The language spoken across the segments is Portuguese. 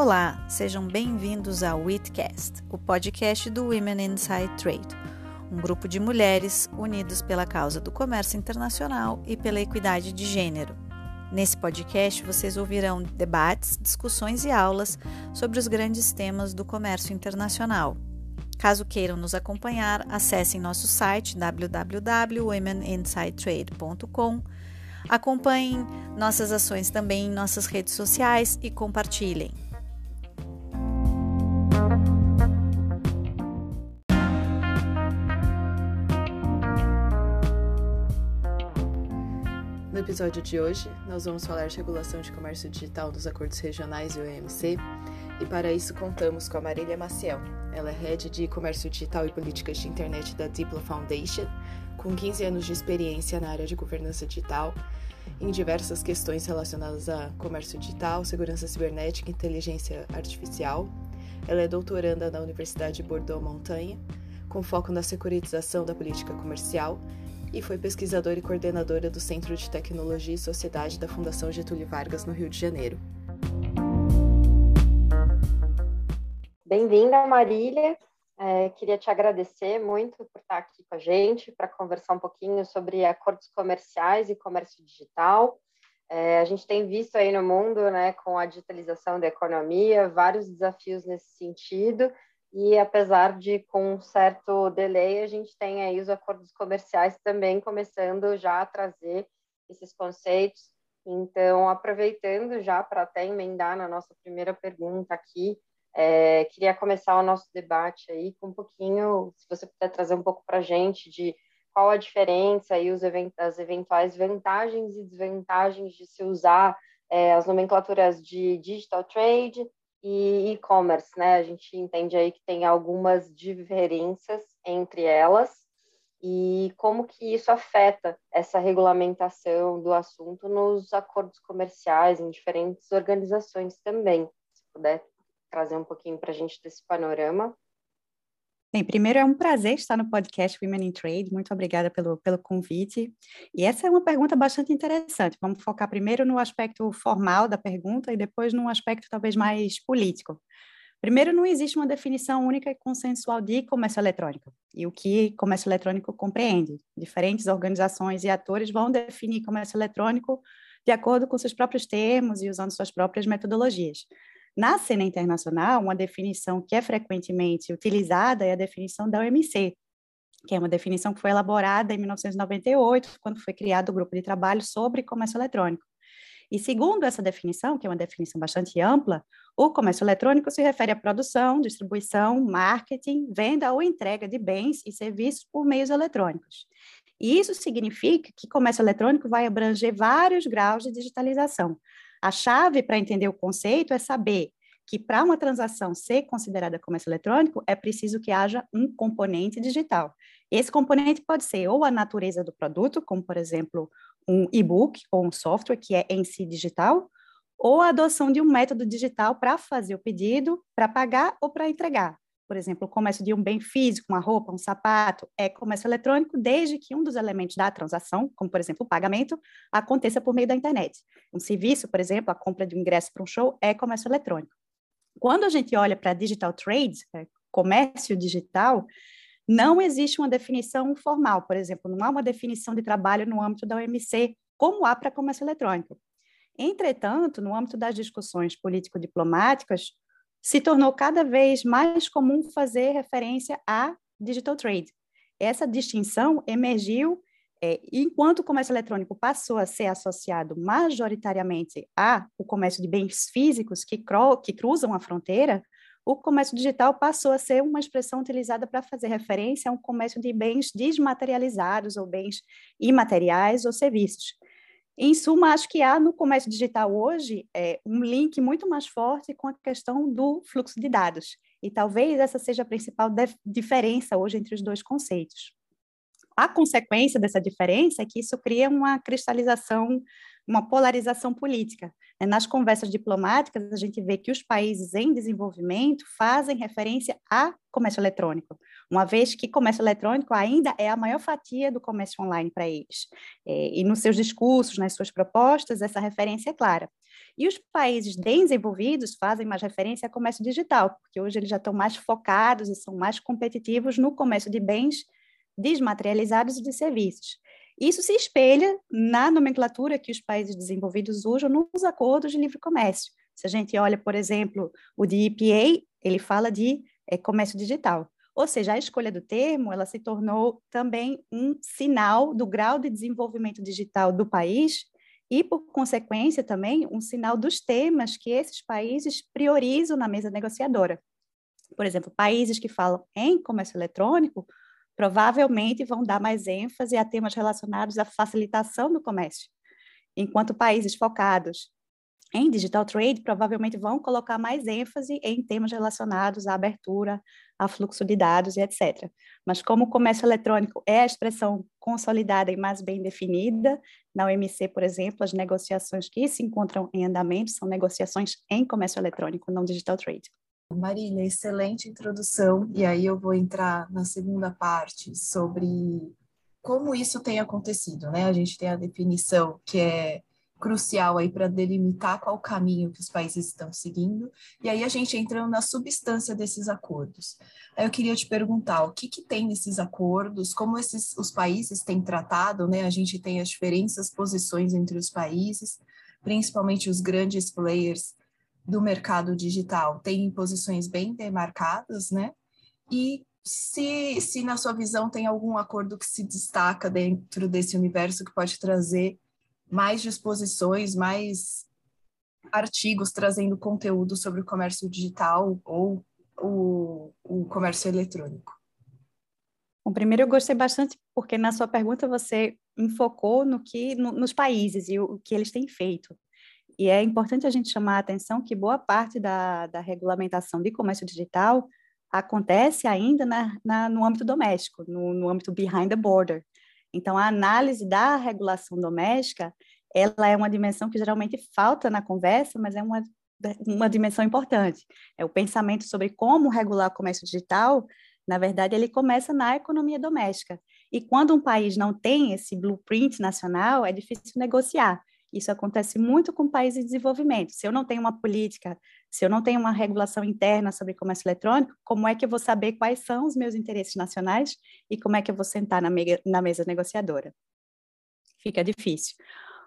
Olá, sejam bem-vindos ao WITCast, o podcast do Women Inside Trade, um grupo de mulheres unidos pela causa do comércio internacional e pela equidade de gênero. Nesse podcast, vocês ouvirão debates, discussões e aulas sobre os grandes temas do comércio internacional. Caso queiram nos acompanhar, acessem nosso site www.womeninsidetrade.com. Acompanhem nossas ações também em nossas redes sociais e compartilhem. No episódio de hoje, nós vamos falar de regulação de comércio digital dos acordos regionais e OMC, e para isso contamos com a Marília Maciel. Ela é head de comércio digital e políticas de internet da Diplo Foundation, com 15 anos de experiência na área de governança digital, em diversas questões relacionadas a comércio digital, segurança cibernética e inteligência artificial. Ela é doutoranda na Universidade de Bordeaux-Montanha, com foco na securitização da política comercial e foi pesquisadora e coordenadora do Centro de Tecnologia e Sociedade da Fundação Getúlio Vargas, no Rio de Janeiro. Bem-vinda, Marília. É, queria te agradecer muito por estar aqui com a gente para conversar um pouquinho sobre acordos comerciais e comércio digital. É, a gente tem visto aí no mundo, né, com a digitalização da economia, vários desafios nesse sentido e apesar de com um certo delay, a gente tem aí os acordos comerciais também começando já a trazer esses conceitos. Então, aproveitando já para até emendar na nossa primeira pergunta aqui, é, queria começar o nosso debate aí com um pouquinho, se você puder trazer um pouco para a gente de qual a diferença e as eventuais vantagens e desvantagens de se usar é, as nomenclaturas de digital trade, e e-commerce, né? A gente entende aí que tem algumas diferenças entre elas e como que isso afeta essa regulamentação do assunto nos acordos comerciais em diferentes organizações também. Se puder trazer um pouquinho para a gente desse panorama. Bem, primeiro é um prazer estar no podcast Women in Trade. Muito obrigada pelo, pelo convite. E essa é uma pergunta bastante interessante. Vamos focar primeiro no aspecto formal da pergunta e depois num aspecto talvez mais político. Primeiro, não existe uma definição única e consensual de comércio eletrônico e o que comércio eletrônico compreende. Diferentes organizações e atores vão definir comércio eletrônico de acordo com seus próprios termos e usando suas próprias metodologias. Na cena internacional, uma definição que é frequentemente utilizada é a definição da OMC, que é uma definição que foi elaborada em 1998, quando foi criado o grupo de trabalho sobre comércio eletrônico. E segundo essa definição, que é uma definição bastante ampla, o comércio eletrônico se refere à produção, distribuição, marketing, venda ou entrega de bens e serviços por meios eletrônicos. E isso significa que comércio eletrônico vai abranger vários graus de digitalização, a chave para entender o conceito é saber que para uma transação ser considerada comércio eletrônico, é preciso que haja um componente digital. Esse componente pode ser ou a natureza do produto, como, por exemplo, um e-book ou um software que é em si digital, ou a adoção de um método digital para fazer o pedido, para pagar ou para entregar por exemplo, o comércio de um bem físico, uma roupa, um sapato, é comércio eletrônico, desde que um dos elementos da transação, como por exemplo o pagamento, aconteça por meio da internet. Um serviço, por exemplo, a compra de um ingresso para um show, é comércio eletrônico. Quando a gente olha para digital trade, é, comércio digital, não existe uma definição formal, por exemplo, não há uma definição de trabalho no âmbito da OMC, como há para comércio eletrônico. Entretanto, no âmbito das discussões político-diplomáticas, se tornou cada vez mais comum fazer referência a digital trade. Essa distinção emergiu é, enquanto o comércio eletrônico passou a ser associado majoritariamente ao comércio de bens físicos que, que cruzam a fronteira, o comércio digital passou a ser uma expressão utilizada para fazer referência a um comércio de bens desmaterializados ou bens imateriais ou serviços. Em suma, acho que há no comércio digital hoje é, um link muito mais forte com a questão do fluxo de dados. E talvez essa seja a principal diferença hoje entre os dois conceitos. A consequência dessa diferença é que isso cria uma cristalização uma polarização política. Né? Nas conversas diplomáticas, a gente vê que os países em desenvolvimento fazem referência a comércio eletrônico, uma vez que comércio eletrônico ainda é a maior fatia do comércio online para eles. É, e nos seus discursos, nas suas propostas, essa referência é clara. E os países desenvolvidos fazem mais referência a comércio digital, porque hoje eles já estão mais focados e são mais competitivos no comércio de bens desmaterializados e de serviços. Isso se espelha na nomenclatura que os países desenvolvidos usam nos acordos de livre comércio. Se a gente olha, por exemplo, o de EPA, ele fala de é, comércio digital. Ou seja, a escolha do termo, ela se tornou também um sinal do grau de desenvolvimento digital do país e, por consequência, também um sinal dos temas que esses países priorizam na mesa negociadora. Por exemplo, países que falam em comércio eletrônico provavelmente vão dar mais ênfase a temas relacionados à facilitação do comércio, enquanto países focados em digital trade provavelmente vão colocar mais ênfase em temas relacionados à abertura, a fluxo de dados e etc. Mas como o comércio eletrônico é a expressão consolidada e mais bem definida, na OMC, por exemplo, as negociações que se encontram em andamento são negociações em comércio eletrônico, não digital trade. Marília, excelente introdução. E aí eu vou entrar na segunda parte sobre como isso tem acontecido, né? A gente tem a definição que é crucial aí para delimitar qual caminho que os países estão seguindo, e aí a gente entrando na substância desses acordos. Aí eu queria te perguntar, o que, que tem nesses acordos, como esses, os países têm tratado, né? A gente tem as diferentes posições entre os países, principalmente os grandes players do mercado digital têm posições bem demarcadas, né? E se, se na sua visão tem algum acordo que se destaca dentro desse universo que pode trazer mais disposições, mais artigos trazendo conteúdo sobre o comércio digital ou o, o comércio eletrônico. Bom, primeiro eu gostei bastante porque na sua pergunta você enfocou no que no, nos países e o, o que eles têm feito. E é importante a gente chamar a atenção que boa parte da, da regulamentação de comércio digital acontece ainda na, na, no âmbito doméstico, no, no âmbito behind the border. Então, a análise da regulação doméstica, ela é uma dimensão que geralmente falta na conversa, mas é uma, uma dimensão importante. É o pensamento sobre como regular o comércio digital, na verdade, ele começa na economia doméstica. E quando um país não tem esse blueprint nacional, é difícil negociar. Isso acontece muito com países de desenvolvimento. Se eu não tenho uma política, se eu não tenho uma regulação interna sobre comércio eletrônico, como é que eu vou saber quais são os meus interesses nacionais e como é que eu vou sentar na, mega, na mesa negociadora? Fica difícil.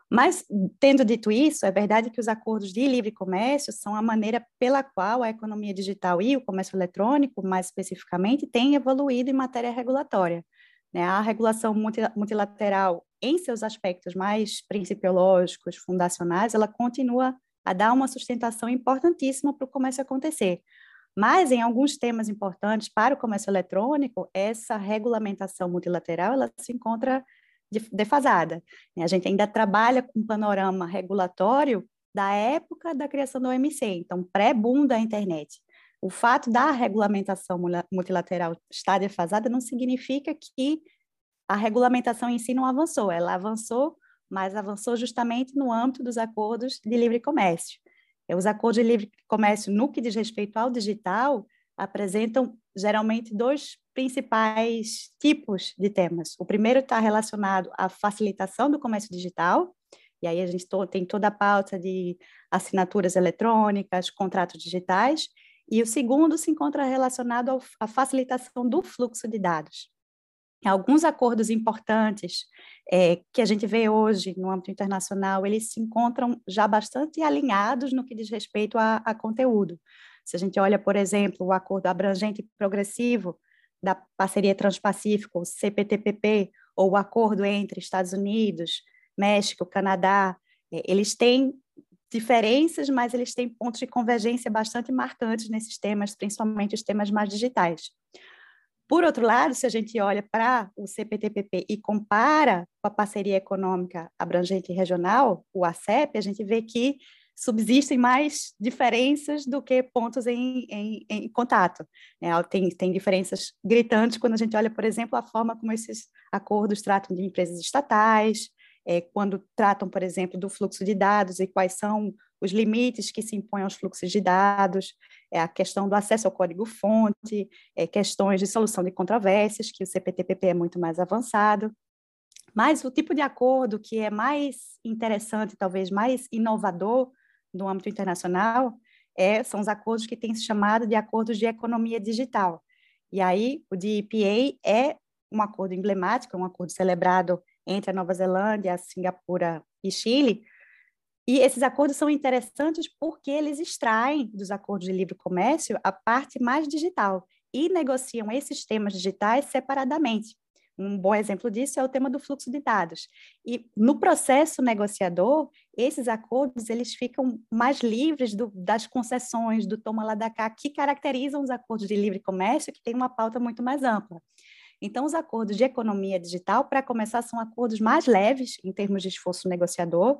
Mas, tendo dito isso, é verdade que os acordos de livre comércio são a maneira pela qual a economia digital e o comércio eletrônico, mais especificamente, têm evoluído em matéria regulatória. Né? A regulação multilateral, em seus aspectos mais principiológicos, fundacionais, ela continua a dar uma sustentação importantíssima para o comércio acontecer. Mas, em alguns temas importantes para o comércio eletrônico, essa regulamentação multilateral ela se encontra defasada. Né? A gente ainda trabalha com um panorama regulatório da época da criação do OMC, então pré-boom da internet o fato da regulamentação multilateral estar defasada não significa que a regulamentação em si não avançou. Ela avançou, mas avançou justamente no âmbito dos acordos de livre comércio. Os acordos de livre comércio, no que diz respeito ao digital, apresentam geralmente dois principais tipos de temas. O primeiro está relacionado à facilitação do comércio digital, e aí a gente tem toda a pauta de assinaturas eletrônicas, contratos digitais, e o segundo se encontra relacionado à facilitação do fluxo de dados. Alguns acordos importantes é, que a gente vê hoje no âmbito internacional, eles se encontram já bastante alinhados no que diz respeito a, a conteúdo. Se a gente olha, por exemplo, o acordo abrangente e progressivo da parceria Transpacífico, CPTPP, ou o acordo entre Estados Unidos, México, Canadá, é, eles têm diferenças, mas eles têm pontos de convergência bastante marcantes nesses temas, principalmente os temas mais digitais. Por outro lado, se a gente olha para o CPTPP e compara com a parceria econômica abrangente regional, o ACEP, a gente vê que subsistem mais diferenças do que pontos em, em, em contato. Né? Tem, tem diferenças gritantes quando a gente olha, por exemplo, a forma como esses acordos tratam de empresas estatais, é, quando tratam, por exemplo, do fluxo de dados e quais são os limites que se impõem aos fluxos de dados, é a questão do acesso ao código-fonte, é, questões de solução de controvérsias, que o CPTPP é muito mais avançado. Mas o tipo de acordo que é mais interessante, talvez mais inovador no âmbito internacional, é, são os acordos que têm se chamado de acordos de economia digital. E aí, o DEPA é um acordo emblemático, um acordo celebrado entre a Nova Zelândia, a Singapura e Chile, e esses acordos são interessantes porque eles extraem dos acordos de livre comércio a parte mais digital e negociam esses temas digitais separadamente. Um bom exemplo disso é o tema do fluxo de dados. E no processo negociador, esses acordos eles ficam mais livres do, das concessões, do toma lá da cá, que caracterizam os acordos de livre comércio, que têm uma pauta muito mais ampla. Então, os acordos de economia digital, para começar, são acordos mais leves em termos de esforço negociador.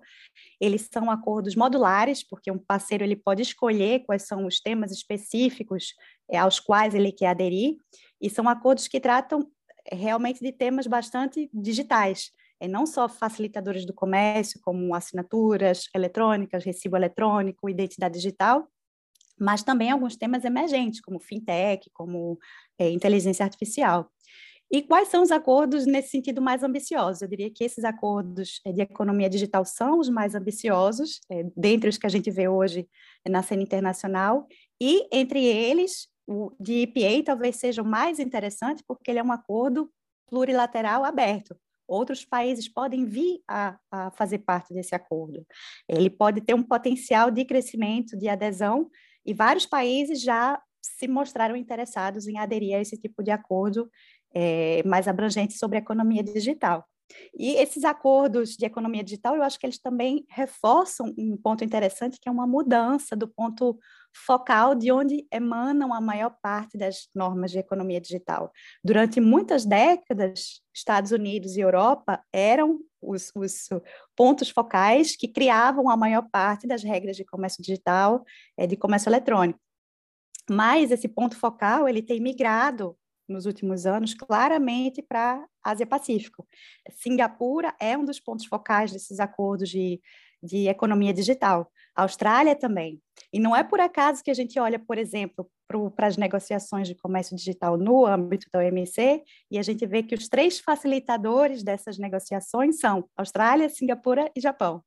Eles são acordos modulares, porque um parceiro ele pode escolher quais são os temas específicos é, aos quais ele quer aderir, e são acordos que tratam é, realmente de temas bastante digitais, é, não só facilitadores do comércio, como assinaturas eletrônicas, recibo eletrônico, identidade digital, mas também alguns temas emergentes, como fintech, como é, inteligência artificial. E quais são os acordos nesse sentido mais ambiciosos? Eu diria que esses acordos eh, de economia digital são os mais ambiciosos, é, dentre os que a gente vê hoje na cena internacional, e entre eles, o de EPA talvez seja o mais interessante, porque ele é um acordo plurilateral aberto. Outros países podem vir a, a fazer parte desse acordo. Ele pode ter um potencial de crescimento, de adesão, e vários países já se mostraram interessados em aderir a esse tipo de acordo é, mais abrangente sobre a economia digital. E esses acordos de economia digital, eu acho que eles também reforçam um ponto interessante, que é uma mudança do ponto focal de onde emanam a maior parte das normas de economia digital. Durante muitas décadas, Estados Unidos e Europa eram os, os pontos focais que criavam a maior parte das regras de comércio digital, é, de comércio eletrônico. Mas esse ponto focal ele tem migrado nos últimos anos claramente para Ásia-Pacífico. Singapura é um dos pontos focais desses acordos de, de economia digital. A Austrália também. E não é por acaso que a gente olha, por exemplo, para as negociações de comércio digital no âmbito da OMC e a gente vê que os três facilitadores dessas negociações são Austrália, Singapura e Japão.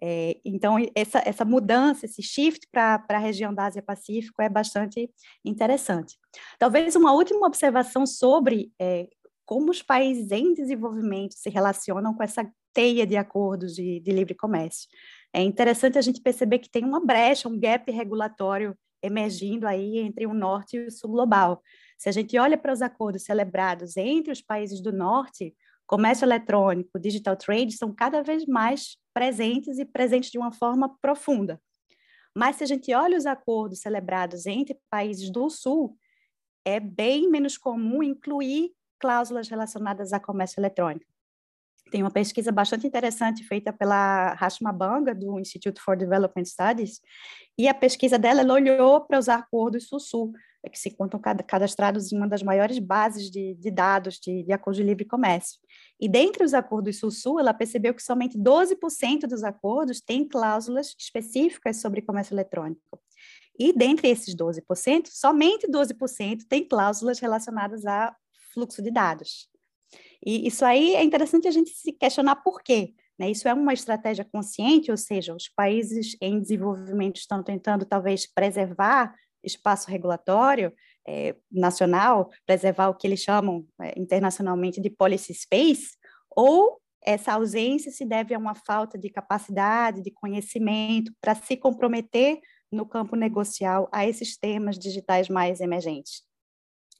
É, então, essa, essa mudança, esse shift para a região da Ásia-Pacífico é bastante interessante. Talvez uma última observação sobre é, como os países em desenvolvimento se relacionam com essa teia de acordos de, de livre comércio. É interessante a gente perceber que tem uma brecha, um gap regulatório emergindo aí entre o norte e o sul global. Se a gente olha para os acordos celebrados entre os países do norte, comércio eletrônico, digital trade são cada vez mais presentes e presentes de uma forma profunda. Mas se a gente olha os acordos celebrados entre países do Sul, é bem menos comum incluir cláusulas relacionadas a comércio eletrônico. Tem uma pesquisa bastante interessante feita pela Rashma Banga, do Institute for Development Studies, e a pesquisa dela ela olhou para os acordos Sul-Sul, que se encontram cadastrados em uma das maiores bases de, de dados de, de acordos de livre comércio. E dentre os acordos Sul-Sul, ela percebeu que somente 12% dos acordos têm cláusulas específicas sobre comércio eletrônico. E dentre esses 12%, somente 12% têm cláusulas relacionadas a fluxo de dados. E isso aí é interessante a gente se questionar por quê. Né? Isso é uma estratégia consciente, ou seja, os países em desenvolvimento estão tentando talvez preservar espaço regulatório é, nacional, preservar o que eles chamam é, internacionalmente de policy space, ou essa ausência se deve a uma falta de capacidade, de conhecimento para se comprometer no campo negocial a esses temas digitais mais emergentes.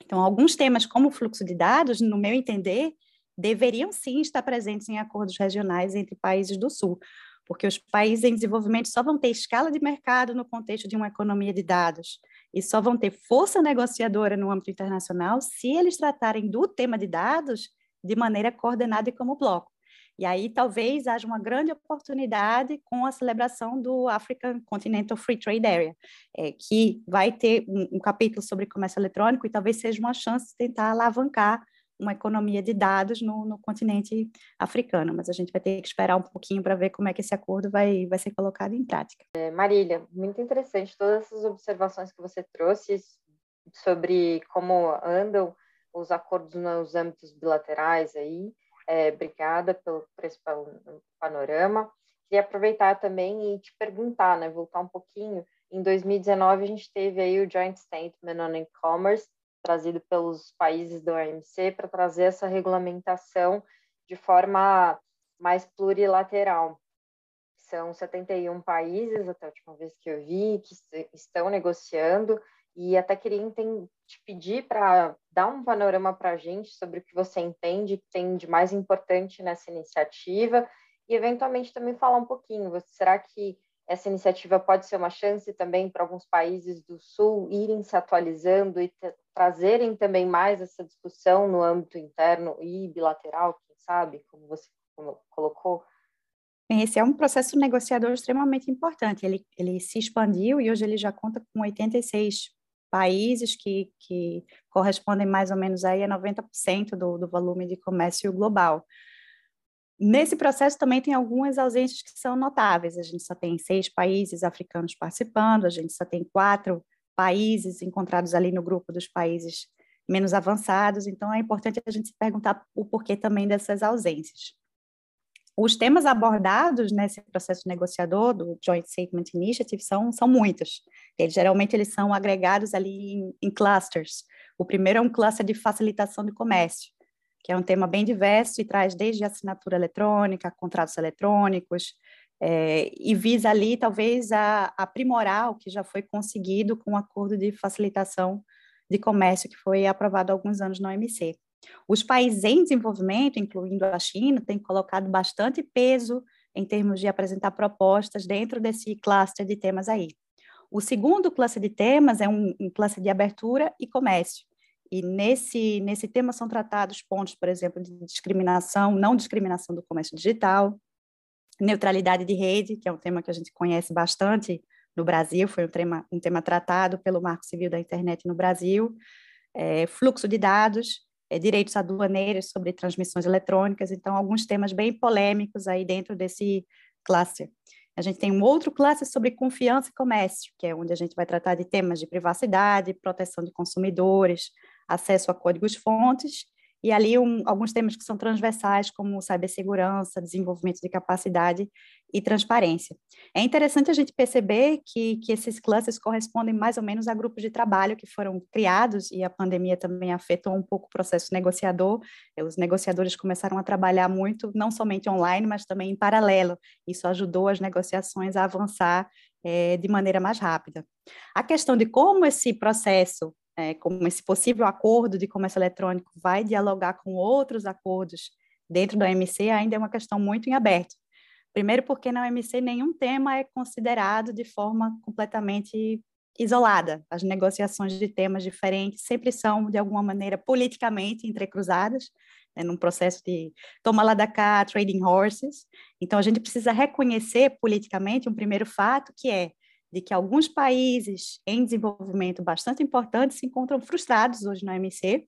Então, alguns temas como o fluxo de dados, no meu entender, deveriam sim estar presentes em acordos regionais entre países do Sul, porque os países em desenvolvimento só vão ter escala de mercado no contexto de uma economia de dados e só vão ter força negociadora no âmbito internacional se eles tratarem do tema de dados de maneira coordenada e como bloco. E aí talvez haja uma grande oportunidade com a celebração do African Continental Free Trade Area, é, que vai ter um, um capítulo sobre comércio eletrônico e talvez seja uma chance de tentar alavancar uma economia de dados no, no, continente africano, mas a gente vai ter que esperar um pouquinho para ver como é que esse acordo vai, vai ser colocado em prática. É, Marília, muito interessante todas essas observações que você trouxe sobre como andam os acordos nos âmbitos bilaterais aí. É, obrigada pelo, por esse panorama. Queria aproveitar também e te perguntar, né, voltar um pouquinho. Em 2019, a gente teve aí o Joint Statement on E-Commerce, trazido pelos países do OMC, para trazer essa regulamentação de forma mais plurilateral. São 71 países, até a última vez que eu vi, que estão negociando, e até queria te pedir para dar um panorama para a gente sobre o que você entende que tem de mais importante nessa iniciativa e, eventualmente, também falar um pouquinho. Será que essa iniciativa pode ser uma chance também para alguns países do Sul irem se atualizando e trazerem também mais essa discussão no âmbito interno e bilateral, quem sabe, como você colocou? Esse é um processo negociador extremamente importante. Ele, ele se expandiu e hoje ele já conta com 86 países que, que correspondem mais ou menos aí a 90% do, do volume de comércio global. Nesse processo também tem algumas ausências que são notáveis. A gente só tem seis países africanos participando, a gente só tem quatro países encontrados ali no grupo dos países menos avançados. Então é importante a gente se perguntar o porquê também dessas ausências. Os temas abordados nesse processo negociador do Joint Statement Initiative são, são muitos. Eles, geralmente eles são agregados ali em, em clusters. O primeiro é um cluster de facilitação de comércio que é um tema bem diverso e traz desde assinatura eletrônica, contratos eletrônicos, é, e visa ali, talvez, a, aprimorar o que já foi conseguido com o acordo de facilitação de comércio que foi aprovado há alguns anos na OMC. Os países em desenvolvimento, incluindo a China, têm colocado bastante peso em termos de apresentar propostas dentro desse cluster de temas aí. O segundo cluster de temas é um, um cluster de abertura e comércio. E nesse, nesse tema são tratados pontos, por exemplo, de discriminação, não discriminação do comércio digital, neutralidade de rede, que é um tema que a gente conhece bastante no Brasil, foi um tema, um tema tratado pelo Marco Civil da Internet no Brasil, é, fluxo de dados, é, direitos aduaneiros sobre transmissões eletrônicas, então alguns temas bem polêmicos aí dentro desse cluster. A gente tem um outro cluster sobre confiança e comércio, que é onde a gente vai tratar de temas de privacidade, proteção de consumidores, acesso a códigos-fontes, e ali um, alguns temas que são transversais, como cibersegurança, desenvolvimento de capacidade e transparência. É interessante a gente perceber que, que esses clusters correspondem mais ou menos a grupos de trabalho que foram criados, e a pandemia também afetou um pouco o processo negociador. Os negociadores começaram a trabalhar muito, não somente online, mas também em paralelo. Isso ajudou as negociações a avançar é, de maneira mais rápida. A questão de como esse processo é, como esse possível acordo de comércio eletrônico vai dialogar com outros acordos dentro da OMC ainda é uma questão muito em aberto. Primeiro, porque na OMC nenhum tema é considerado de forma completamente isolada. As negociações de temas diferentes sempre são, de alguma maneira, politicamente entrecruzadas, né, num processo de toma lá da cá, trading horses. Então, a gente precisa reconhecer politicamente um primeiro fato, que é de que alguns países em desenvolvimento bastante importantes se encontram frustrados hoje na OMC,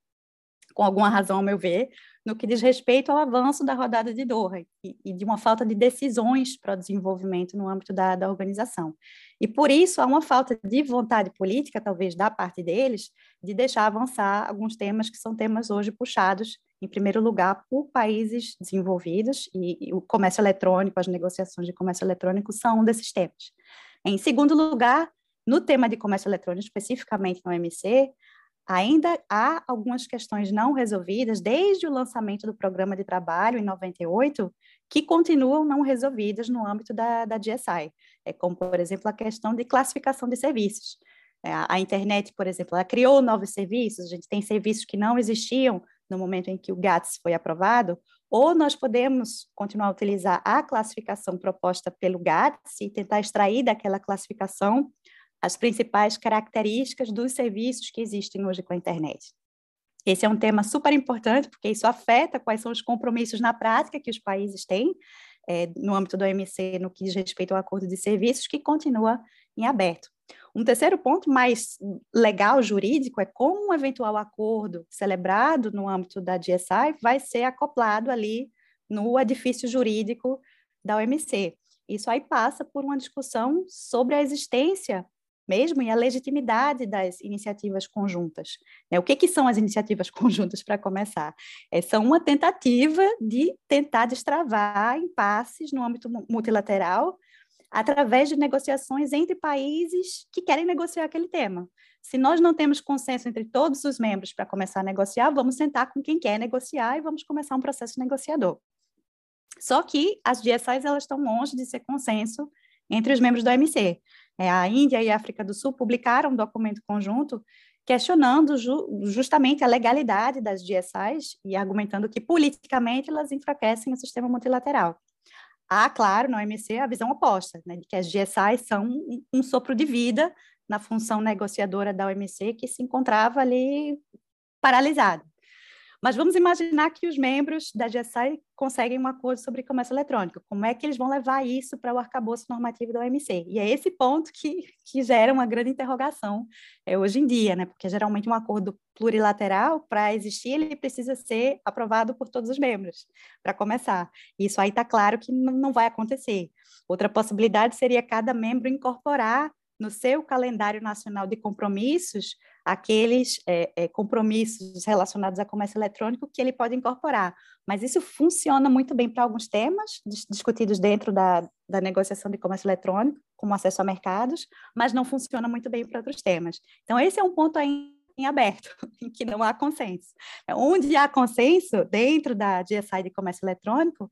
com alguma razão, ao meu ver, no que diz respeito ao avanço da rodada de Doha e, e de uma falta de decisões para o desenvolvimento no âmbito da, da organização. E por isso há uma falta de vontade política, talvez da parte deles, de deixar avançar alguns temas que são temas hoje puxados, em primeiro lugar, por países desenvolvidos, e, e o comércio eletrônico, as negociações de comércio eletrônico são um desses temas. Em segundo lugar, no tema de comércio eletrônico, especificamente no OMC, ainda há algumas questões não resolvidas desde o lançamento do programa de trabalho em 98 que continuam não resolvidas no âmbito da, da GSI, é como, por exemplo, a questão de classificação de serviços. É, a internet, por exemplo, ela criou novos serviços, a gente tem serviços que não existiam no momento em que o GATS foi aprovado, ou nós podemos continuar a utilizar a classificação proposta pelo GATS e tentar extrair daquela classificação as principais características dos serviços que existem hoje com a internet. Esse é um tema super importante, porque isso afeta quais são os compromissos na prática que os países têm é, no âmbito do OMC, no que diz respeito ao acordo de serviços, que continua em aberto. Um terceiro ponto mais legal, jurídico, é como um eventual acordo celebrado no âmbito da GSI vai ser acoplado ali no edifício jurídico da OMC. Isso aí passa por uma discussão sobre a existência mesmo e a legitimidade das iniciativas conjuntas. Né? O que, que são as iniciativas conjuntas, para começar? É, são uma tentativa de tentar destravar impasses no âmbito multilateral através de negociações entre países que querem negociar aquele tema. Se nós não temos consenso entre todos os membros para começar a negociar, vamos sentar com quem quer negociar e vamos começar um processo negociador. Só que as GSIs elas estão longe de ser consenso entre os membros do OMC. É, a Índia e a África do Sul publicaram um documento conjunto questionando ju justamente a legalidade das GSIs e argumentando que politicamente elas enfraquecem o sistema multilateral. Há, claro, no OMC a visão oposta, né, de que as GSIs são um, um sopro de vida na função negociadora da OMC que se encontrava ali paralisada. Mas vamos imaginar que os membros da GSI conseguem um acordo sobre comércio eletrônico. Como é que eles vão levar isso para o arcabouço normativo da OMC? E é esse ponto que, que gera uma grande interrogação é, hoje em dia, né? porque geralmente um acordo plurilateral, para existir, ele precisa ser aprovado por todos os membros, para começar. Isso aí está claro que não vai acontecer. Outra possibilidade seria cada membro incorporar no seu calendário nacional de compromissos aqueles é, é, compromissos relacionados a comércio eletrônico que ele pode incorporar. Mas isso funciona muito bem para alguns temas dis discutidos dentro da, da negociação de comércio eletrônico, como acesso a mercados, mas não funciona muito bem para outros temas. Então, esse é um ponto em aberto, em que não há consenso. Onde há consenso dentro da GSI de comércio eletrônico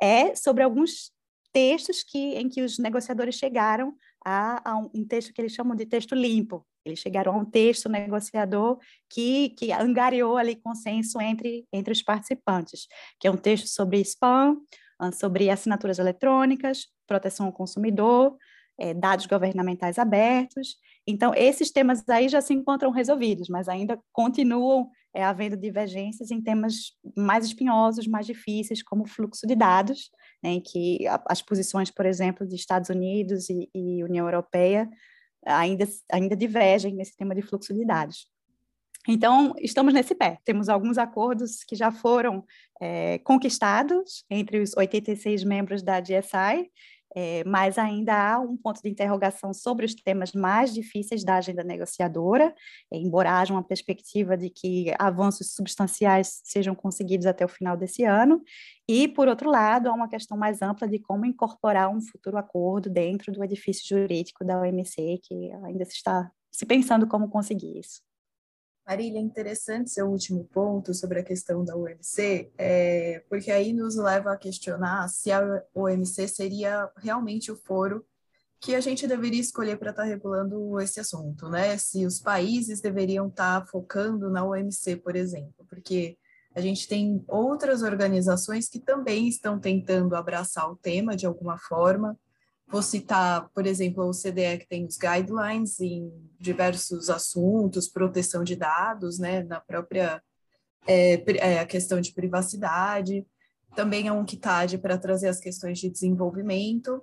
é sobre alguns textos que, em que os negociadores chegaram a, a um texto que eles chamam de texto limpo. Eles chegaram a um texto negociador que, que angariou ali consenso entre, entre os participantes, que é um texto sobre spam, ah, sobre assinaturas eletrônicas, proteção ao consumidor, é, dados governamentais abertos. Então, esses temas aí já se encontram resolvidos, mas ainda continuam é, havendo divergências em temas mais espinhosos, mais difíceis, como fluxo de dados, né, em que as posições, por exemplo, de Estados Unidos e, e União Europeia ainda, ainda divergem nesse tema de fluxo de dados. Então, estamos nesse pé. Temos alguns acordos que já foram é, conquistados entre os 86 membros da GSI, é, mas ainda há um ponto de interrogação sobre os temas mais difíceis da agenda negociadora, é, embora haja uma perspectiva de que avanços substanciais sejam conseguidos até o final desse ano, e, por outro lado, há uma questão mais ampla de como incorporar um futuro acordo dentro do edifício jurídico da OMC, que ainda se está se pensando como conseguir isso. Marília, é interessante seu último ponto sobre a questão da OMC, é, porque aí nos leva a questionar se a OMC seria realmente o foro que a gente deveria escolher para estar tá regulando esse assunto, né? Se os países deveriam estar tá focando na OMC, por exemplo, porque a gente tem outras organizações que também estão tentando abraçar o tema de alguma forma, Vou citar, por exemplo, o CDE que tem os guidelines em diversos assuntos, proteção de dados, né, na própria é, é, a questão de privacidade. Também é um KITAD para trazer as questões de desenvolvimento.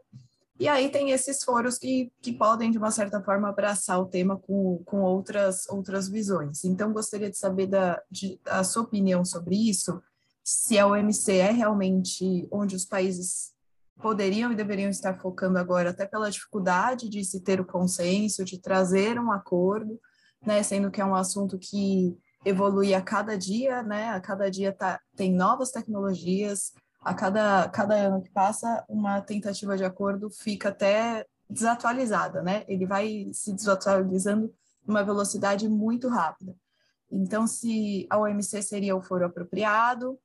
E aí tem esses foros que, que podem, de uma certa forma, abraçar o tema com, com outras, outras visões. Então, gostaria de saber da, de, a sua opinião sobre isso, se a OMC é realmente onde os países poderiam e deveriam estar focando agora, até pela dificuldade de se ter o consenso, de trazer um acordo, né, sendo que é um assunto que evolui a cada dia, né, a cada dia tá, tem novas tecnologias, a cada, cada ano que passa, uma tentativa de acordo fica até desatualizada, né, ele vai se desatualizando numa velocidade muito rápida. Então, se a OMC seria o foro apropriado,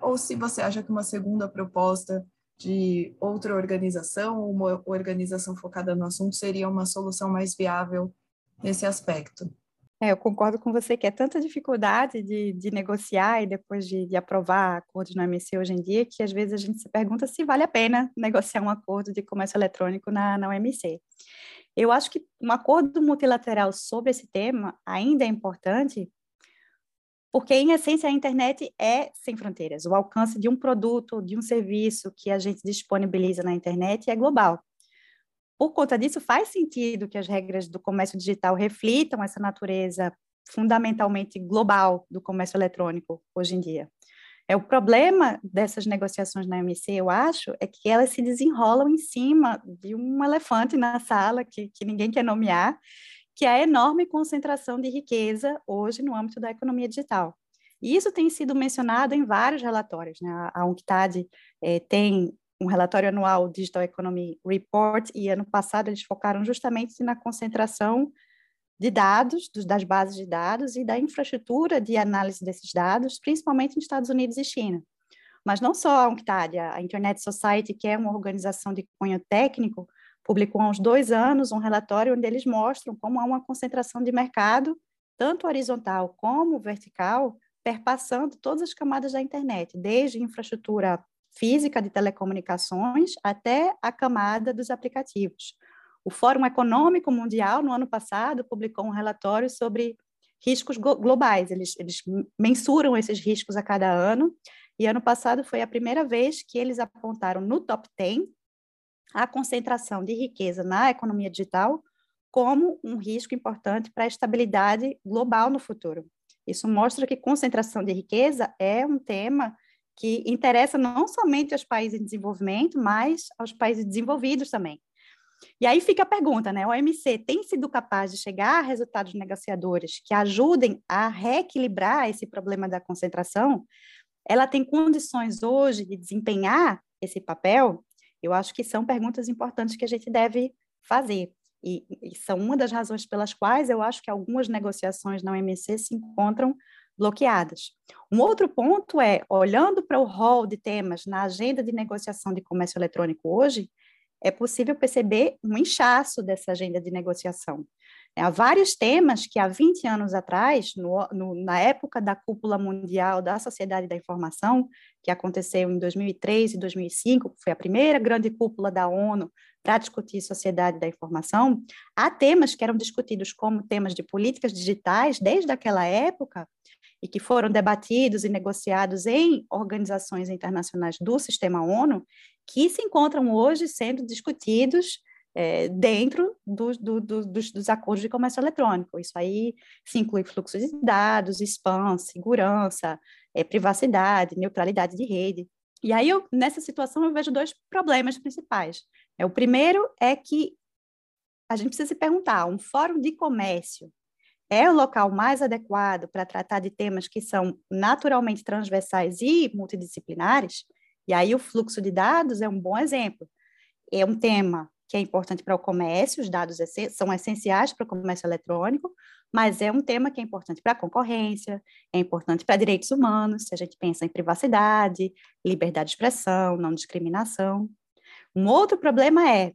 ou se você acha que uma segunda proposta de outra organização, uma organização focada no assunto seria uma solução mais viável nesse aspecto. É, eu concordo com você que é tanta dificuldade de, de negociar e depois de, de, aprovar acordos no OMC hoje em dia, que às vezes a gente se pergunta se vale a pena negociar um acordo de comércio eletrônico na, na OMC. Eu acho que um acordo multilateral sobre esse tema ainda é importante, porque, em essência, a internet é sem fronteiras. O alcance de um produto, de um serviço que a gente disponibiliza na internet é global. por conta disso, faz sentido que as regras do comércio digital reflitam essa natureza fundamentalmente global do comércio eletrônico hoje em dia. É o problema dessas negociações na OMC, eu acho, é que elas se desenrolam em cima de um elefante na sala que, que ninguém quer nomear, que é a enorme concentração de riqueza hoje no âmbito da economia digital. E isso tem sido mencionado em vários relatórios. Né? A UNCTAD eh, tem um relatório anual Digital Economy Report, e ano passado eles focaram justamente na concentração de dados, dos, das bases de dados e da infraestrutura de análise desses dados, principalmente nos Estados Unidos e China. Mas não só a UNCTAD, a Internet Society, que é uma organização de cunho técnico, publicou há uns dois anos um relatório onde eles mostram como há uma concentração de mercado, tanto horizontal como vertical, perpassando todas as camadas da internet, desde infraestrutura física de telecomunicações até a camada dos aplicativos. O Fórum Econômico Mundial, no ano passado, publicou um relatório sobre riscos globais. Eles, eles mensuram esses riscos a cada ano, e ano passado foi a primeira vez que eles apontaram no top 10 a concentração de riqueza na economia digital como um risco importante para a estabilidade global no futuro. Isso mostra que concentração de riqueza é um tema que interessa não somente aos países em desenvolvimento, mas aos países desenvolvidos também. E aí fica a pergunta, né? O OMC tem sido capaz de chegar a resultados negociadores que ajudem a reequilibrar esse problema da concentração? Ela tem condições hoje de desempenhar esse papel? Eu acho que são perguntas importantes que a gente deve fazer. E, e são uma das razões pelas quais eu acho que algumas negociações na OMC se encontram bloqueadas. Um outro ponto é, olhando para o rol de temas na agenda de negociação de comércio eletrônico hoje, é possível perceber um inchaço dessa agenda de negociação. É, há vários temas que há 20 anos atrás, no, no, na época da cúpula mundial da Sociedade da Informação, que aconteceu em 2003 e 2005, que foi a primeira grande cúpula da ONU para discutir sociedade da informação, há temas que eram discutidos como temas de políticas digitais desde aquela época e que foram debatidos e negociados em organizações internacionais do sistema ONU, que se encontram hoje sendo discutidos é, dentro do, do, do, dos, dos, acordos de comércio eletrônico. Isso aí se inclui fluxo de dados, spam, segurança, é, privacidade, neutralidade de rede. E aí, eu, nessa situação, eu vejo dois problemas principais. É, o primeiro é que a gente precisa se perguntar: um fórum de comércio é o local mais adequado para tratar de temas que são naturalmente transversais e multidisciplinares, e aí o fluxo de dados é um bom exemplo. É um tema que é importante para o comércio, os dados são essenciais para o comércio eletrônico, mas é um tema que é importante para a concorrência, é importante para direitos humanos, se a gente pensa em privacidade, liberdade de expressão, não discriminação. Um outro problema é,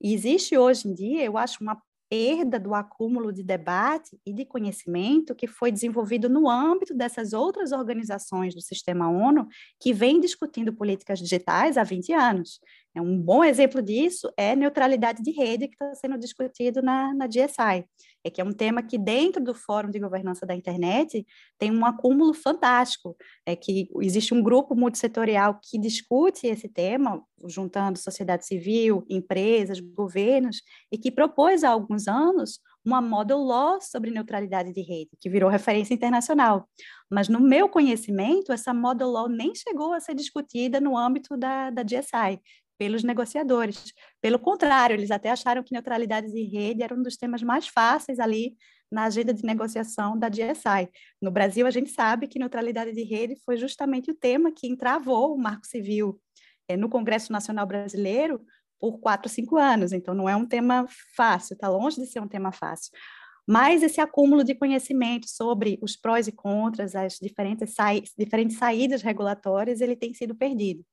existe hoje em dia, eu acho, uma perda do acúmulo de debate e de conhecimento que foi desenvolvido no âmbito dessas outras organizações do sistema ONU que vêm discutindo políticas digitais há 20 anos. É um bom exemplo disso é neutralidade de rede que está sendo discutido na, na GSI, é que é um tema que dentro do Fórum de Governança da Internet tem um acúmulo fantástico, é que existe um grupo multissetorial que discute esse tema, juntando sociedade civil, empresas, governos, e que propôs há alguns anos uma model law sobre neutralidade de rede, que virou referência internacional. Mas, no meu conhecimento, essa model law nem chegou a ser discutida no âmbito da, da GSI pelos negociadores. Pelo contrário, eles até acharam que neutralidade de rede era um dos temas mais fáceis ali na agenda de negociação da DSI. No Brasil, a gente sabe que neutralidade de rede foi justamente o tema que entravou o Marco Civil é, no Congresso Nacional Brasileiro por quatro, cinco anos. Então, não é um tema fácil, está longe de ser um tema fácil. Mas esse acúmulo de conhecimento sobre os prós e contras, as diferentes, sa diferentes saídas regulatórias, ele tem sido perdido.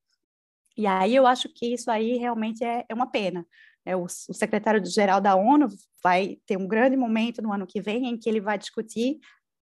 E aí eu acho que isso aí realmente é, é uma pena. É, o, o secretário-geral da ONU vai ter um grande momento no ano que vem em que ele vai discutir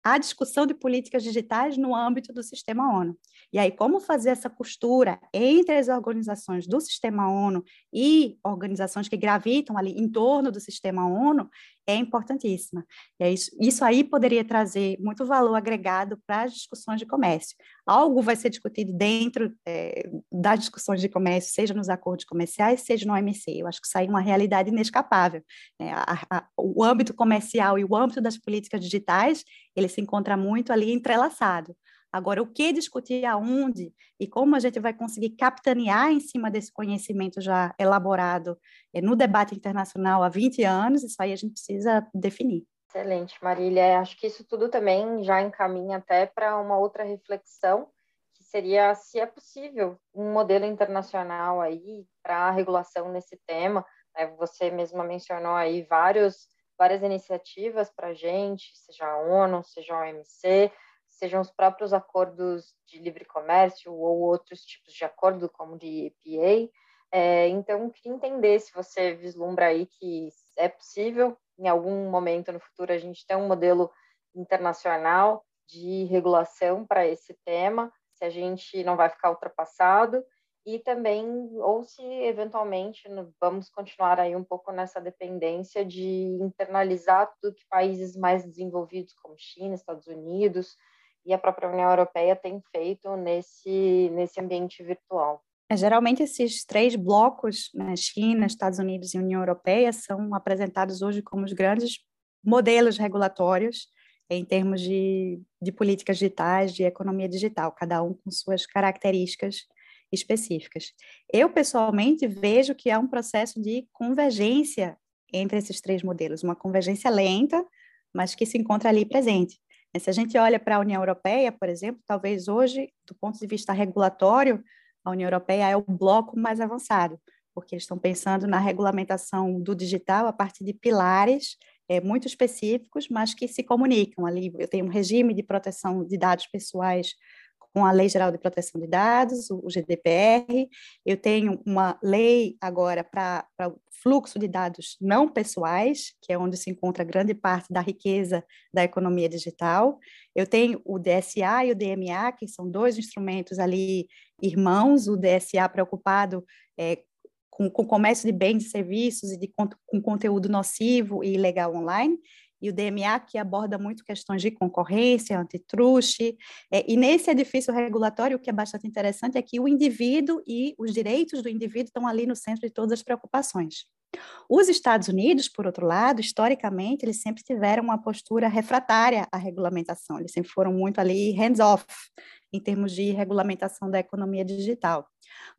a discussão de políticas digitais no âmbito do sistema ONU. E aí, como fazer essa costura entre as organizações do sistema ONU e organizações que gravitam ali em torno do sistema ONU, é importantíssima. E é isso, isso aí poderia trazer muito valor agregado para as discussões de comércio. Algo vai ser discutido dentro é, das discussões de comércio, seja nos acordos comerciais, seja no OMC. Eu acho que isso aí é uma realidade inescapável. É, a, a, o âmbito comercial e o âmbito das políticas digitais, ele se encontra muito ali entrelaçado. Agora, o que discutir aonde e como a gente vai conseguir capitanear em cima desse conhecimento já elaborado é, no debate internacional há 20 anos, isso aí a gente precisa definir. Excelente, Marília. Acho que isso tudo também já encaminha até para uma outra reflexão, que seria se é possível um modelo internacional aí para a regulação nesse tema. Né? Você mesma mencionou aí vários, várias iniciativas para a gente, seja a ONU, seja a OMC, sejam os próprios acordos de livre comércio ou outros tipos de acordo, como de EPA. É, então, queria entender se você vislumbra aí que é possível, em algum momento no futuro, a gente ter um modelo internacional de regulação para esse tema, se a gente não vai ficar ultrapassado, e também, ou se eventualmente vamos continuar aí um pouco nessa dependência de internalizar tudo que países mais desenvolvidos, como China, Estados Unidos, e a própria União Europeia tem feito nesse, nesse ambiente virtual. É, geralmente esses três blocos, né, China, Estados Unidos e União Europeia, são apresentados hoje como os grandes modelos regulatórios em termos de, de políticas digitais, de economia digital, cada um com suas características específicas. Eu, pessoalmente, vejo que há um processo de convergência entre esses três modelos, uma convergência lenta, mas que se encontra ali presente. Se a gente olha para a União Europeia, por exemplo, talvez hoje, do ponto de vista regulatório, a União Europeia é o bloco mais avançado, porque eles estão pensando na regulamentação do digital a partir de pilares é, muito específicos, mas que se comunicam ali. Eu tenho um regime de proteção de dados pessoais com a Lei Geral de Proteção de Dados, o GDPR. Eu tenho uma lei agora para o fluxo de dados não pessoais, que é onde se encontra grande parte da riqueza da economia digital. Eu tenho o DSA e o DMA, que são dois instrumentos ali irmãos, o DSA preocupado é, com, com comércio de bens e serviços e de, com conteúdo nocivo e ilegal online, e o DMA, que aborda muito questões de concorrência, antitruste, é, e nesse edifício regulatório, o que é bastante interessante é que o indivíduo e os direitos do indivíduo estão ali no centro de todas as preocupações. Os Estados Unidos, por outro lado, historicamente, eles sempre tiveram uma postura refratária à regulamentação, eles sempre foram muito ali hands-off em termos de regulamentação da economia digital.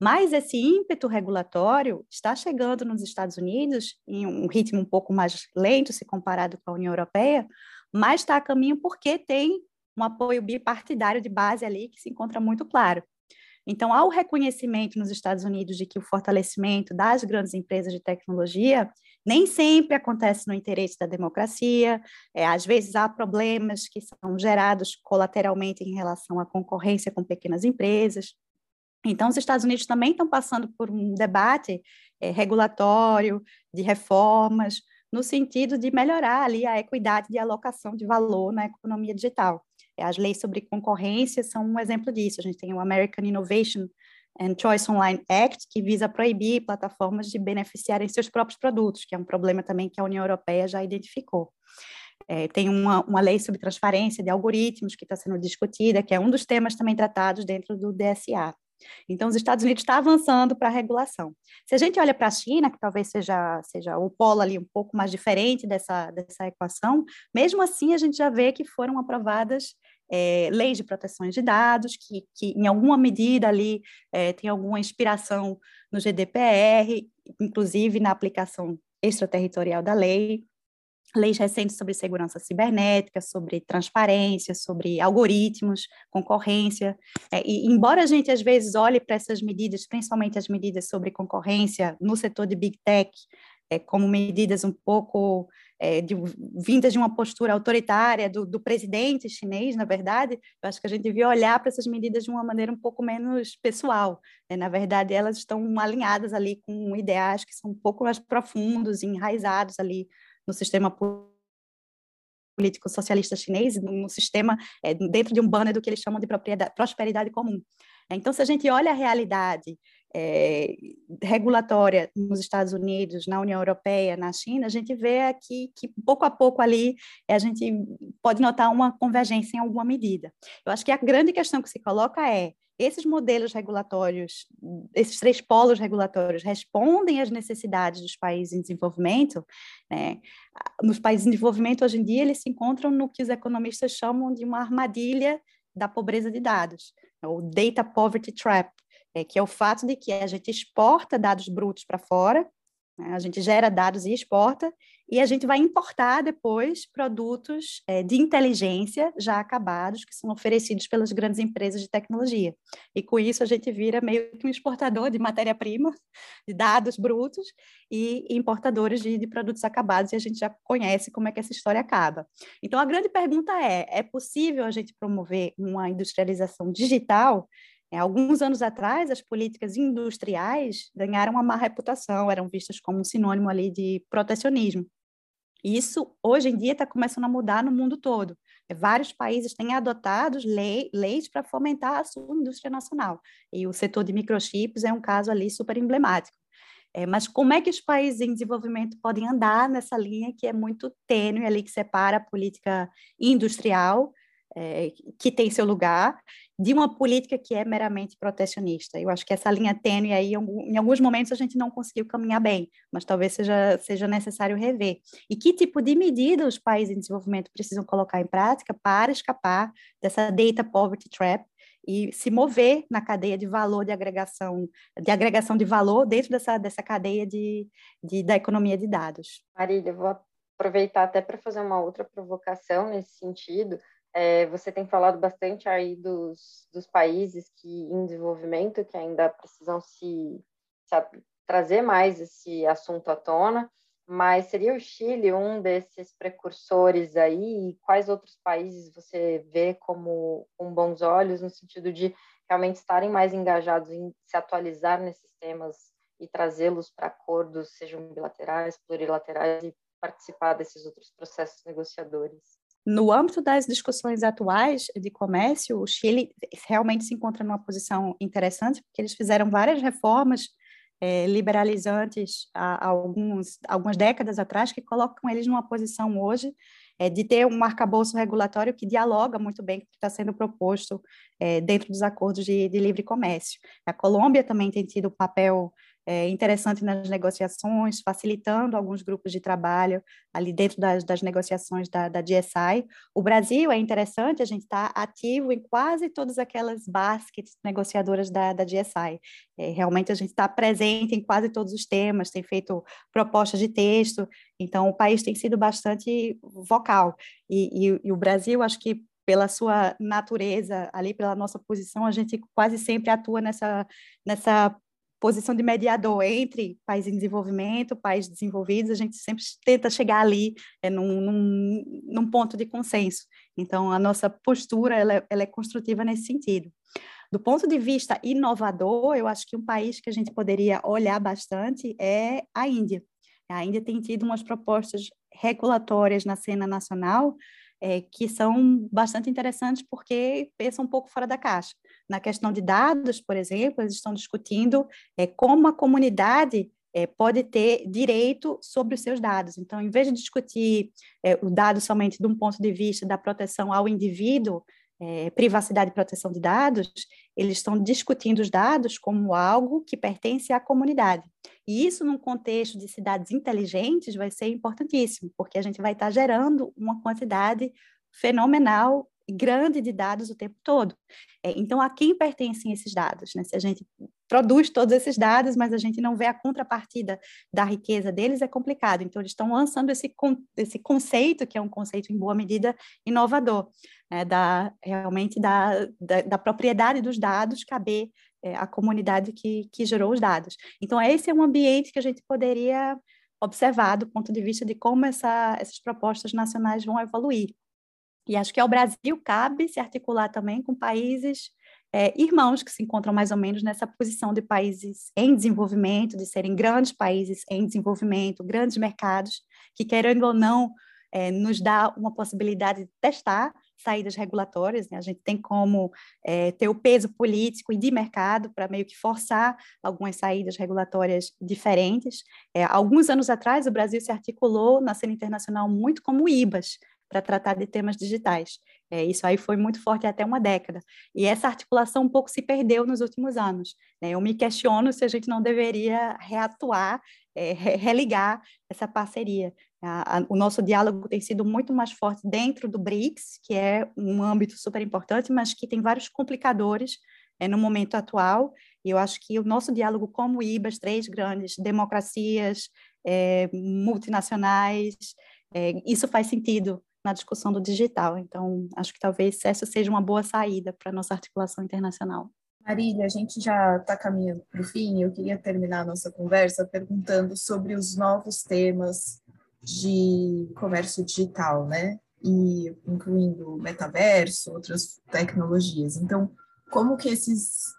Mas esse ímpeto regulatório está chegando nos Estados Unidos em um ritmo um pouco mais lento se comparado com a União Europeia, mas está a caminho porque tem um apoio bipartidário de base ali que se encontra muito claro. Então, há o reconhecimento nos Estados Unidos de que o fortalecimento das grandes empresas de tecnologia nem sempre acontece no interesse da democracia, é, às vezes há problemas que são gerados colateralmente em relação à concorrência com pequenas empresas. Então, os Estados Unidos também estão passando por um debate é, regulatório, de reformas, no sentido de melhorar ali a equidade de alocação de valor na economia digital. As leis sobre concorrência são um exemplo disso. A gente tem o American Innovation and Choice Online Act, que visa proibir plataformas de beneficiarem seus próprios produtos, que é um problema também que a União Europeia já identificou. É, tem uma, uma lei sobre transparência de algoritmos que está sendo discutida, que é um dos temas também tratados dentro do DSA. Então, os Estados Unidos está avançando para a regulação. Se a gente olha para a China, que talvez seja, seja o polo ali um pouco mais diferente dessa, dessa equação, mesmo assim a gente já vê que foram aprovadas é, leis de proteção de dados, que, que em alguma medida ali é, tem alguma inspiração no GDPR, inclusive na aplicação extraterritorial da lei leis recentes sobre segurança cibernética, sobre transparência, sobre algoritmos, concorrência. É, e embora a gente às vezes olhe para essas medidas, principalmente as medidas sobre concorrência no setor de big tech, é, como medidas um pouco é, de, vindas de uma postura autoritária do, do, presidente chinês, na verdade, eu acho que a gente devia olhar para essas medidas de uma maneira um pouco menos pessoal. Né? Na verdade, elas estão alinhadas ali com ideais que são um pouco mais profundos, enraizados ali no sistema político socialista chinês, no sistema, é, dentro de um banner do que eles chamam de prosperidade comum. Então, se a gente olha a realidade é, regulatória nos Estados Unidos, na União Europeia, na China, a gente vê aqui que pouco a pouco ali a gente pode notar uma convergência em alguma medida. Eu acho que a grande questão que se coloca é esses modelos regulatórios, esses três polos regulatórios respondem às necessidades dos países em desenvolvimento, né? Nos países em desenvolvimento, hoje em dia, eles se encontram no que os economistas chamam de uma armadilha da pobreza de dados, o Data Poverty Trap, é, que é o fato de que a gente exporta dados brutos para fora, né? A gente gera dados e exporta, e a gente vai importar depois produtos é, de inteligência já acabados, que são oferecidos pelas grandes empresas de tecnologia. E com isso a gente vira meio que um exportador de matéria-prima, de dados brutos, e importadores de, de produtos acabados, e a gente já conhece como é que essa história acaba. Então a grande pergunta é: é possível a gente promover uma industrialização digital alguns anos atrás, as políticas industriais ganharam uma má reputação, eram vistas como um sinônimo ali de protecionismo. Isso, hoje em dia, está começando a mudar no mundo todo. É, vários países têm adotado lei, leis para fomentar a sua indústria nacional. E o setor de microchips é um caso ali super emblemático. É, mas como é que os países em desenvolvimento podem andar nessa linha que é muito tênue ali, que separa a política industrial é, que tem seu lugar, de uma política que é meramente protecionista. Eu acho que essa linha tênue aí, em alguns momentos a gente não conseguiu caminhar bem, mas talvez seja, seja necessário rever. E que tipo de medida os países em desenvolvimento precisam colocar em prática para escapar dessa data poverty trap e se mover na cadeia de valor de agregação, de agregação de valor dentro dessa, dessa cadeia de, de da economia de dados. Marília, eu vou aproveitar até para fazer uma outra provocação nesse sentido, é, você tem falado bastante aí dos, dos países que em desenvolvimento que ainda precisam se, se trazer mais esse assunto à tona, mas seria o Chile um desses precursores aí? E quais outros países você vê como com bons olhos no sentido de realmente estarem mais engajados em se atualizar nesses temas e trazê-los para acordos, sejam bilaterais, plurilaterais, e participar desses outros processos negociadores? No âmbito das discussões atuais de comércio, o Chile realmente se encontra numa posição interessante, porque eles fizeram várias reformas é, liberalizantes há, há alguns, algumas décadas atrás, que colocam eles numa posição hoje é, de ter um arcabouço regulatório que dialoga muito bem com o que está sendo proposto é, dentro dos acordos de, de livre comércio. A Colômbia também tem tido papel é, interessante nas negociações, facilitando alguns grupos de trabalho ali dentro das, das negociações da, da GSI. O Brasil é interessante, a gente está ativo em quase todas aquelas baskets negociadoras da, da GSI. É, realmente a gente está presente em quase todos os temas, tem feito propostas de texto, então o país tem sido bastante vocal. E, e, e o Brasil, acho que pela sua natureza, ali pela nossa posição, a gente quase sempre atua nessa, nessa posição de mediador entre países em desenvolvimento, países desenvolvidos, a gente sempre tenta chegar ali é, num, num, num, ponto de consenso. Então, a nossa postura ela é, ela é construtiva nesse sentido. Do ponto de vista inovador, eu acho que um país que a gente poderia olhar bastante é a Índia. A Índia tem tido umas propostas regulatórias na cena nacional é, que são bastante interessantes porque pensam um pouco fora da caixa. Na questão de dados, por exemplo, eles estão discutindo é, como a comunidade é, pode ter direito sobre os seus dados. Então, em vez de discutir é, o dado somente de um ponto de vista da proteção ao indivíduo, é, privacidade e proteção de dados, eles estão discutindo os dados como algo que pertence à comunidade. E isso, num contexto de cidades inteligentes, vai ser importantíssimo, porque a gente vai estar gerando uma quantidade fenomenal grande de dados o tempo todo. É, então, a quem pertencem esses dados? Né? Se a gente produz todos esses dados, mas a gente não vê a contrapartida da riqueza deles, é complicado. Então, eles estão lançando esse, esse conceito, que é um conceito, em boa medida, inovador, né? da, realmente da, da, da propriedade dos dados caber é, à comunidade que, que gerou os dados. Então, esse é um ambiente que a gente poderia observar do ponto de vista de como essa, essas propostas nacionais vão evoluir. E acho que ao Brasil cabe se articular também com países é, irmãos que se encontram mais ou menos nessa posição de países em desenvolvimento, de serem grandes países em desenvolvimento, grandes mercados, que querendo ou não é, nos dá uma possibilidade de testar saídas regulatórias, né? a gente tem como é, ter o peso político e de mercado para meio que forçar algumas saídas regulatórias diferentes. É, alguns anos atrás, o Brasil se articulou na cena internacional muito como IBAs, para tratar de temas digitais. É, isso aí foi muito forte até uma década. E essa articulação um pouco se perdeu nos últimos anos. Né? Eu me questiono se a gente não deveria reatuar, é, religar essa parceria. A, a, o nosso diálogo tem sido muito mais forte dentro do BRICS, que é um âmbito super importante, mas que tem vários complicadores é, no momento atual. E eu acho que o nosso diálogo como IBAs, três grandes democracias é, multinacionais, é, isso faz sentido na discussão do digital. Então, acho que talvez essa seja uma boa saída para nossa articulação internacional. Marília, a gente já está caminhando para o fim. Eu queria terminar a nossa conversa perguntando sobre os novos temas de comércio digital, né? E incluindo metaverso, outras tecnologias. Então, como que esses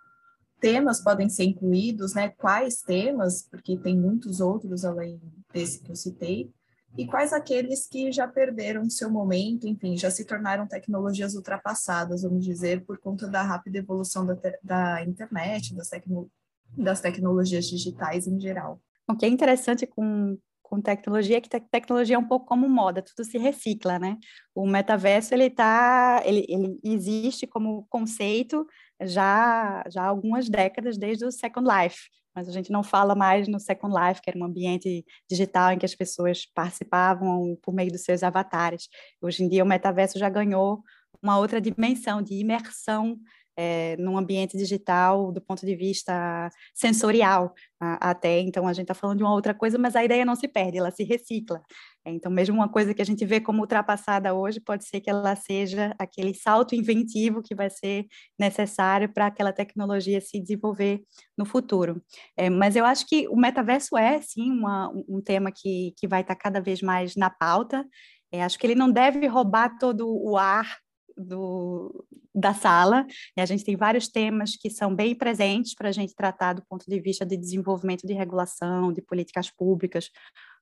temas podem ser incluídos, né? Quais temas, porque tem muitos outros além desse que eu citei, e quais aqueles que já perderam seu momento, enfim, já se tornaram tecnologias ultrapassadas, vamos dizer, por conta da rápida evolução da, da internet, das, tecno das tecnologias digitais em geral. O que é interessante com, com tecnologia é que tecnologia é um pouco como moda, tudo se recicla, né? O metaverso, ele tá, ele, ele existe como conceito já, já há algumas décadas, desde o Second Life, mas a gente não fala mais no Second Life, que era um ambiente digital em que as pessoas participavam por meio dos seus avatares. Hoje em dia, o metaverso já ganhou uma outra dimensão de imersão é, num ambiente digital do ponto de vista sensorial a, até. Então, a gente está falando de uma outra coisa, mas a ideia não se perde, ela se recicla. Então, mesmo uma coisa que a gente vê como ultrapassada hoje, pode ser que ela seja aquele salto inventivo que vai ser necessário para aquela tecnologia se desenvolver no futuro. É, mas eu acho que o metaverso é, sim, uma, um tema que, que vai estar tá cada vez mais na pauta. É, acho que ele não deve roubar todo o ar do, da sala. E a gente tem vários temas que são bem presentes para a gente tratar do ponto de vista de desenvolvimento de regulação, de políticas públicas,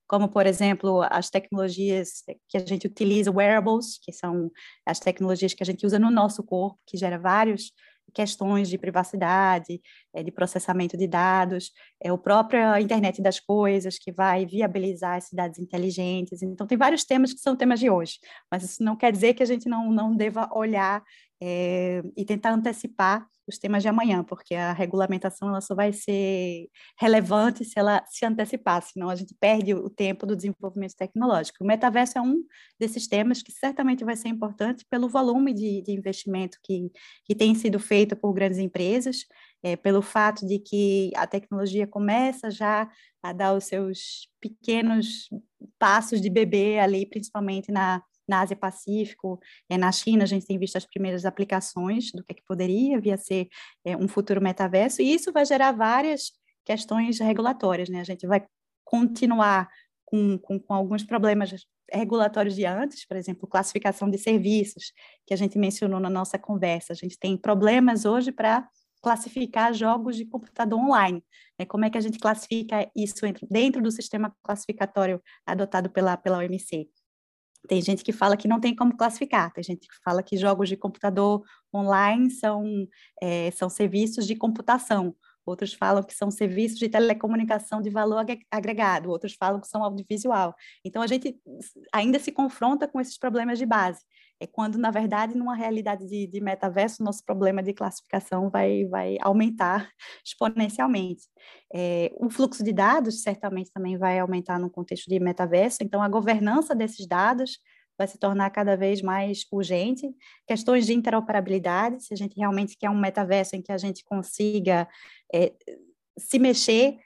como, por exemplo, as tecnologias que a gente utiliza, wearables, que são as tecnologias que a gente usa no nosso corpo, que gera vários questões de privacidade, é, de processamento de dados, é o próprio internet das coisas que vai viabilizar as cidades inteligentes. Então, tem vários temas que são temas de hoje, mas isso não quer dizer que a gente não, não deva olhar é, e tentar antecipar os temas de amanhã, porque a regulamentação ela só vai ser relevante se ela se antecipar, senão a gente perde o tempo do desenvolvimento tecnológico. O metaverso é um desses temas que certamente vai ser importante pelo volume de, de investimento que, que tem sido feito por grandes empresas, é, pelo fato de que a tecnologia começa já a dar os seus pequenos passos de bebê ali, principalmente na na Ásia Pacífico, é, na China, a gente tem visto as primeiras aplicações do que, é que poderia vir a ser é, um futuro metaverso, e isso vai gerar várias questões regulatórias, né? A gente vai continuar com, com, com alguns problemas regulatórios de antes, por exemplo, classificação de serviços, que a gente mencionou na nossa conversa. A gente tem problemas hoje para classificar jogos de computador online. Né? Como é que a gente classifica isso dentro do sistema classificatório adotado pela, pela OMC? Tem gente que fala que não tem como classificar, tem gente que fala que jogos de computador online são, é, são serviços de computação, outros falam que são serviços de telecomunicação de valor agregado, outros falam que são audiovisual. Então, a gente ainda se confronta com esses problemas de base. É quando, na verdade, numa realidade de, de metaverso, nosso problema de classificação vai, vai aumentar exponencialmente. É, o fluxo de dados certamente também vai aumentar no contexto de metaverso, então a governança desses dados vai se tornar cada vez mais urgente. Questões de interoperabilidade, se a gente realmente quer um metaverso em que a gente consiga é, se mexer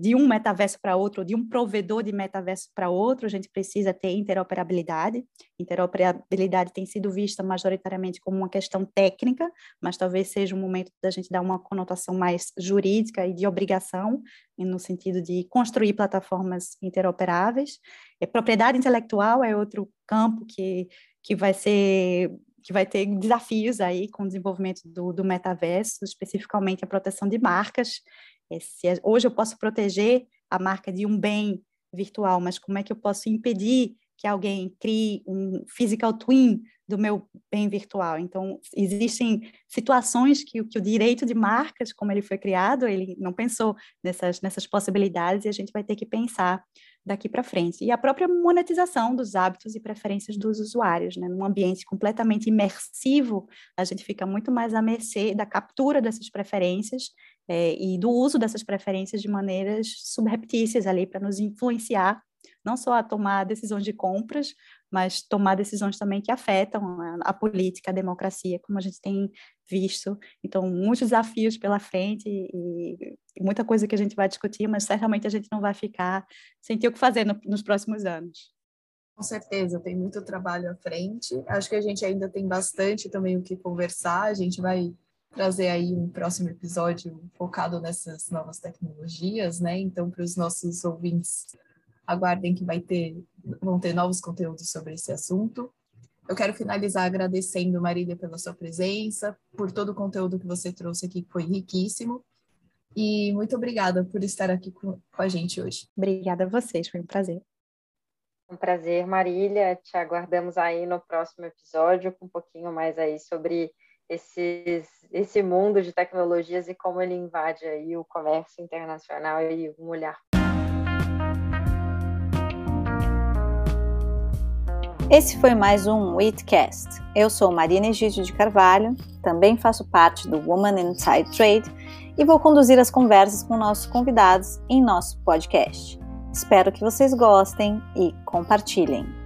de um metaverso para outro, de um provedor de metaverso para outro, a gente precisa ter interoperabilidade. Interoperabilidade tem sido vista majoritariamente como uma questão técnica, mas talvez seja um momento da gente dar uma conotação mais jurídica e de obrigação, no sentido de construir plataformas interoperáveis. É, propriedade intelectual é outro campo que, que vai ser que vai ter desafios aí com o desenvolvimento do, do metaverso, especificamente a proteção de marcas é, se hoje eu posso proteger a marca de um bem virtual, mas como é que eu posso impedir que alguém crie um physical twin do meu bem virtual. Então, existem situações que, que o direito de marcas, como ele foi criado, ele não pensou nessas, nessas possibilidades e a gente vai ter que pensar daqui para frente. E a própria monetização dos hábitos e preferências dos usuários, né? Num ambiente completamente imersivo, a gente fica muito mais à mercê da captura dessas preferências é, e do uso dessas preferências de maneiras subreptícias ali para nos influenciar não só a tomar decisões de compras, mas tomar decisões também que afetam a, a, política, a democracia, como a gente tem visto. Então, muitos desafios pela frente e, e muita coisa que a gente vai discutir, mas certamente a gente não vai ficar sem ter o que fazer no, nos próximos anos. Com certeza, tem muito trabalho à frente. Acho que a gente ainda tem bastante também o que conversar. A gente vai trazer aí um próximo episódio focado nessas novas tecnologias, né? Então, para os nossos ouvintes aguardem que vai ter, vão ter novos conteúdos sobre esse assunto. Eu quero finalizar agradecendo, Marília, pela sua presença, por todo o conteúdo que você trouxe aqui, que foi riquíssimo. E muito obrigada por estar aqui com, com a gente hoje. Obrigada a vocês, foi um prazer. Um prazer, Marília. Te aguardamos aí no próximo episódio com um pouquinho mais aí sobre esses, esse mundo de tecnologias e como ele invade aí o comércio internacional e um olhar Esse foi mais um Witcast. Eu sou Marina Egídio de Carvalho, também faço parte do Woman Inside Trade e vou conduzir as conversas com nossos convidados em nosso podcast. Espero que vocês gostem e compartilhem.